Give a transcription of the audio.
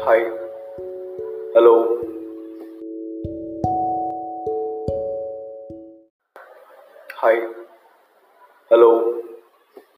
Hi. Hello. Hi. Hello.